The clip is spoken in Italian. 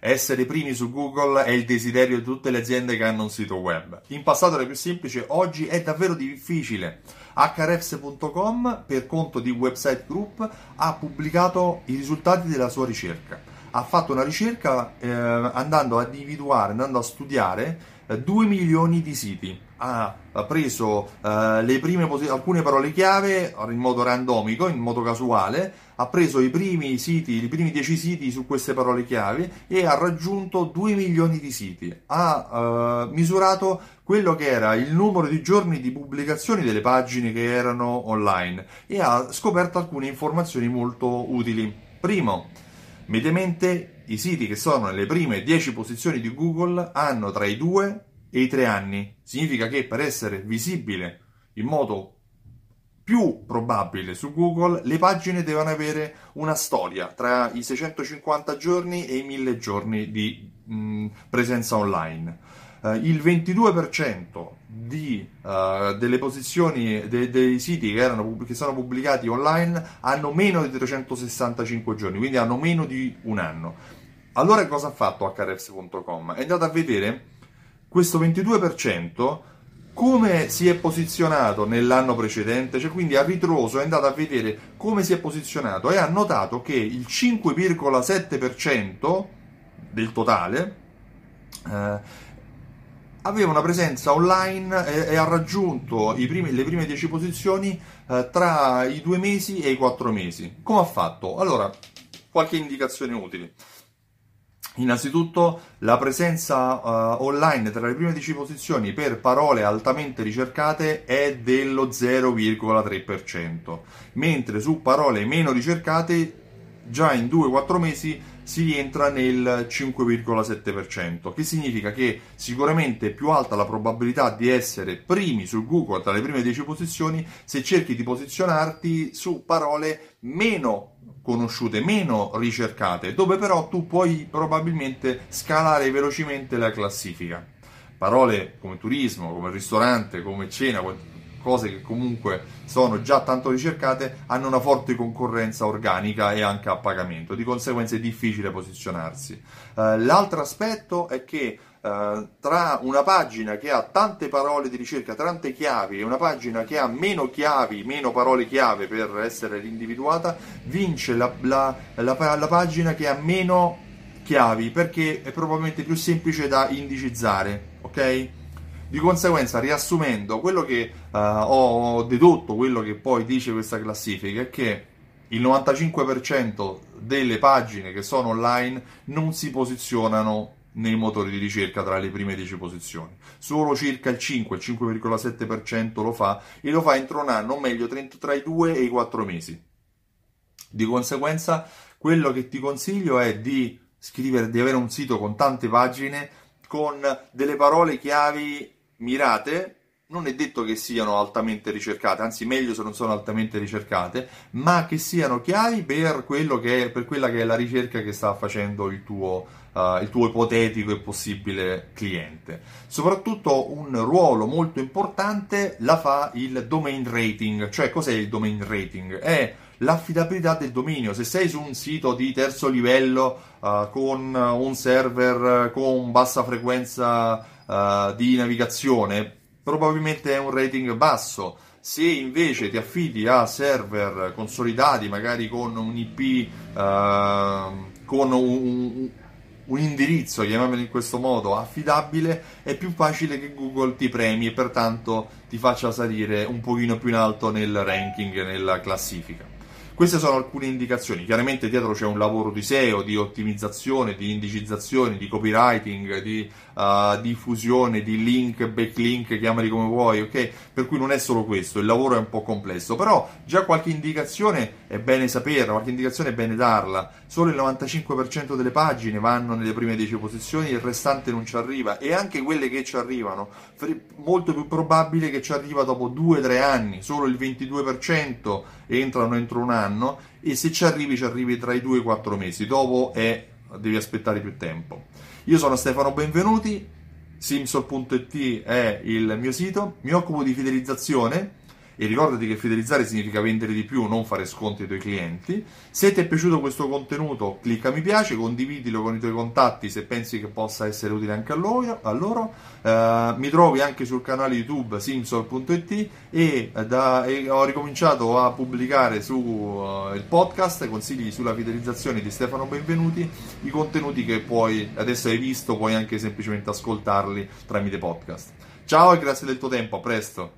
Essere primi su Google è il desiderio di tutte le aziende che hanno un sito web. In passato era più semplice, oggi è davvero difficile. Hrefs.com, per conto di Website Group, ha pubblicato i risultati della sua ricerca. Ha fatto una ricerca eh, andando a individuare, andando a studiare eh, 2 milioni di siti. Ha, preso eh, prime alcune parole chiave in modo randomico, in modo casuale, ha preso i primi siti, i primi 10 siti su queste parole chiave e ha raggiunto 2 milioni di siti. Ha eh, misurato quello che era il numero di giorni di pubblicazioni delle pagine che erano online e ha scoperto alcune informazioni molto utili. Primo, mediamente i siti che sono nelle prime 10 posizioni di Google hanno tra i 2 e i 3 anni. Significa che per essere visibile in modo più probabile su Google, le pagine devono avere una storia tra i 650 giorni e i 1000 giorni di mh, presenza online. Uh, il 22% di, uh, delle posizioni de- dei siti che, erano, che sono pubblicati online hanno meno di 365 giorni, quindi hanno meno di un anno. Allora cosa ha fatto hrefs.com? È andato a vedere questo 22% come si è posizionato nell'anno precedente, cioè quindi a ritroso è andato a vedere come si è posizionato e ha notato che il 5,7% del totale eh, aveva una presenza online e, e ha raggiunto primi, le prime 10 posizioni eh, tra i due mesi e i quattro mesi. Come ha fatto? Allora, qualche indicazione utile. Innanzitutto la presenza uh, online tra le prime 10 posizioni per parole altamente ricercate è dello 0,3%, mentre su parole meno ricercate già in 2-4 mesi si rientra nel 5,7%, che significa che sicuramente è più alta la probabilità di essere primi su Google tra le prime 10 posizioni se cerchi di posizionarti su parole meno conosciute, meno ricercate, dove però tu puoi probabilmente scalare velocemente la classifica. Parole come turismo, come ristorante, come cena, cose che comunque sono già tanto ricercate, hanno una forte concorrenza organica e anche a pagamento, di conseguenza è difficile posizionarsi. Uh, l'altro aspetto è che Uh, tra una pagina che ha tante parole di ricerca, tante chiavi, e una pagina che ha meno chiavi, meno parole chiave per essere individuata, vince la, la, la, la pagina che ha meno chiavi perché è probabilmente più semplice da indicizzare, ok? Di conseguenza, riassumendo, quello che uh, ho dedotto, quello che poi dice questa classifica è che il 95% delle pagine che sono online non si posizionano nei motori di ricerca tra le prime 10 posizioni. Solo circa il 5, il 5,7% lo fa e lo fa entro un anno, o meglio tra i 2 e i 4 mesi. Di conseguenza, quello che ti consiglio è di scrivere, di avere un sito con tante pagine, con delle parole chiavi mirate non è detto che siano altamente ricercate, anzi meglio se non sono altamente ricercate, ma che siano chiavi per, che è, per quella che è la ricerca che sta facendo il tuo, uh, il tuo ipotetico e possibile cliente. Soprattutto un ruolo molto importante la fa il domain rating, cioè cos'è il domain rating? È l'affidabilità del dominio. Se sei su un sito di terzo livello uh, con un server con bassa frequenza uh, di navigazione, probabilmente è un rating basso. Se invece ti affidi a server consolidati, magari con un IP, uh, con un, un indirizzo, chiamiamolo in questo modo, affidabile, è più facile che Google ti premi e pertanto ti faccia salire un pochino più in alto nel ranking, nella classifica. Queste sono alcune indicazioni, chiaramente dietro c'è un lavoro di SEO, di ottimizzazione, di indicizzazione, di copywriting, di uh, diffusione, di link, backlink, chiamali come vuoi, ok? Per cui non è solo questo, il lavoro è un po' complesso, però già qualche indicazione è bene saperla, qualche indicazione è bene darla. Solo il 95% delle pagine vanno nelle prime 10 posizioni, il restante non ci arriva. E anche quelle che ci arrivano, molto più probabile che ci arriva dopo 2-3 anni, solo il 22% entrano entro un anno e se ci arrivi ci arrivi tra i 2 e i 4 mesi, dopo è, devi aspettare più tempo. Io sono Stefano Benvenuti, simsol.it è il mio sito, mi occupo di fidelizzazione e ricordati che fidelizzare significa vendere di più, non fare sconti ai tuoi clienti. Se ti è piaciuto questo contenuto, clicca mi piace, condividilo con i tuoi contatti se pensi che possa essere utile anche a loro. A loro. Uh, mi trovi anche sul canale YouTube simsol.it e, da, e ho ricominciato a pubblicare sul uh, podcast consigli sulla fidelizzazione di Stefano Benvenuti, i contenuti che puoi, adesso hai visto, puoi anche semplicemente ascoltarli tramite podcast. Ciao e grazie del tuo tempo, a presto!